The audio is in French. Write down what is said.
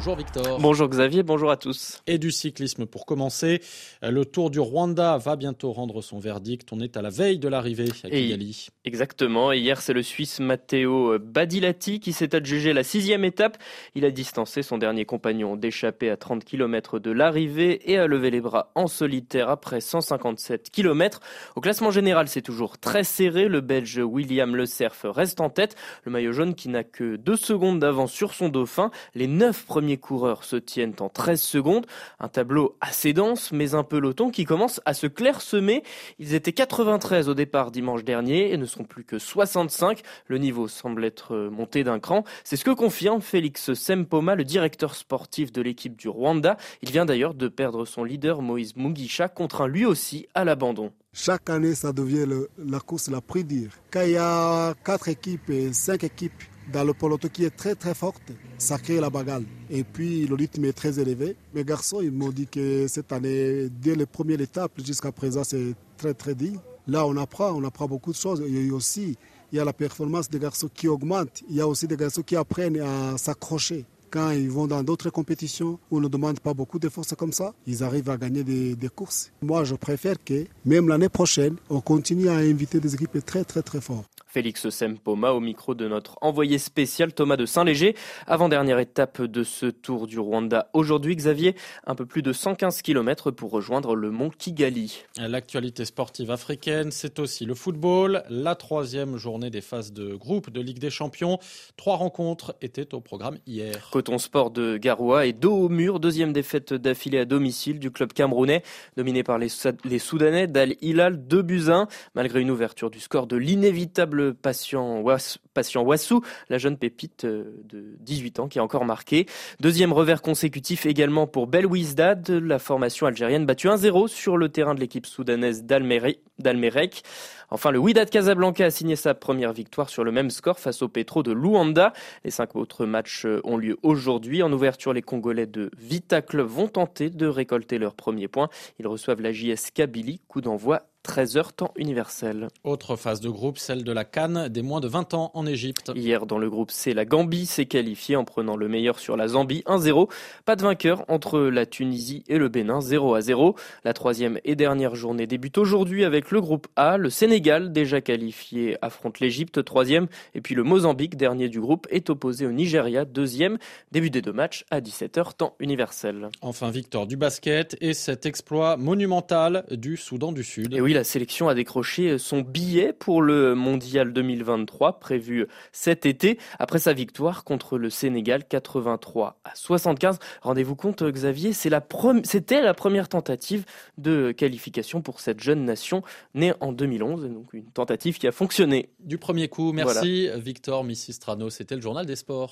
Bonjour Victor. Bonjour Xavier, bonjour à tous. Et du cyclisme pour commencer. Le Tour du Rwanda va bientôt rendre son verdict. On est à la veille de l'arrivée à Kigali. exactement. Et hier, c'est le Suisse Matteo Badilati qui s'est adjugé la sixième étape. Il a distancé son dernier compagnon d'échapper à 30 km de l'arrivée et a levé les bras en solitaire après 157 km. Au classement général, c'est toujours très serré. Le Belge William Le Cerf reste en tête. Le maillot jaune qui n'a que deux secondes d'avance sur son dauphin. Les neuf premiers coureurs se tiennent en 13 secondes. Un tableau assez dense, mais un peloton qui commence à se clairsemer. Ils étaient 93 au départ dimanche dernier et ne sont plus que 65. Le niveau semble être monté d'un cran. C'est ce que confirme Félix Sempoma, le directeur sportif de l'équipe du Rwanda. Il vient d'ailleurs de perdre son leader Moïse Mugisha, contraint lui aussi à l'abandon. Chaque année, ça devient la course la plus dure. Quand il y a quatre équipes et cinq équipes dans le peloton qui est très très forte, ça crée la bagarre. Et puis le rythme est très élevé. Mes garçons, ils m'ont dit que cette année, dès les premières étapes jusqu'à présent, c'est très très dur. Là, on apprend, on apprend beaucoup de choses. Et aussi, il y a la performance des garçons qui augmente. Il y a aussi des garçons qui apprennent à s'accrocher quand ils vont dans d'autres compétitions où on ne demande pas beaucoup de force comme ça, ils arrivent à gagner des, des courses. Moi, je préfère que même l'année prochaine, on continue à inviter des équipes très très très fortes. Félix Sempoma au micro de notre envoyé spécial Thomas de Saint-Léger. Avant-dernière étape de ce tour du Rwanda aujourd'hui, Xavier, un peu plus de 115 km pour rejoindre le mont Kigali. L'actualité sportive africaine, c'est aussi le football. La troisième journée des phases de groupe de Ligue des Champions. Trois rencontres étaient au programme hier. Coton Sport de Garoua et dos au mur, deuxième défaite d'affilée à domicile du club camerounais, dominé par les, Soudanais d'Al Hilal 2 buts 1, malgré une ouverture du score de l'inévitable patient, patient Wassou, la jeune pépite euh, de 18 ans qui a encore marqué. Deuxième revers consécutif également pour Belwizdad, la formation algérienne battue 1-0 sur le terrain de l'équipe soudanaise d'Almerek. Enfin, le Wydad Casablanca a signé sa première victoire sur le même score face au Petro de Luanda. Les cinq autres matchs euh, ont lieu aujourd'hui. En ouverture, les Congolais de Vita Club vont tenter de récolter leur premier point. Ils reçoivent la JS Kabylie, coup d'envoi 13h temps universel. Autre phase de groupe, celle de la Cannes des moins de 20 ans en Égypte. Hier, dans le groupe C, la Gambie s'est qualifiée en prenant le meilleur sur la Zambie 1-0. Pas de vainqueur entre la Tunisie et le Bénin 0 0. La troisième et dernière journée débute aujourd'hui avec le groupe A. Le Sénégal, déjà qualifié, affronte l'Égypte troisième. Et puis le Mozambique, dernier du groupe, est opposé au Nigeria deuxième. Début des deux matchs à 17h temps universel. Enfin, victoire du basket et cet exploit monumental du Soudan du Sud la sélection a décroché son billet pour le Mondial 2023 prévu cet été après sa victoire contre le Sénégal 83 à 75. Rendez-vous compte Xavier, c'était la, la première tentative de qualification pour cette jeune nation née en 2011, donc une tentative qui a fonctionné. Du premier coup, merci Victor Missistrano, c'était le journal des sports.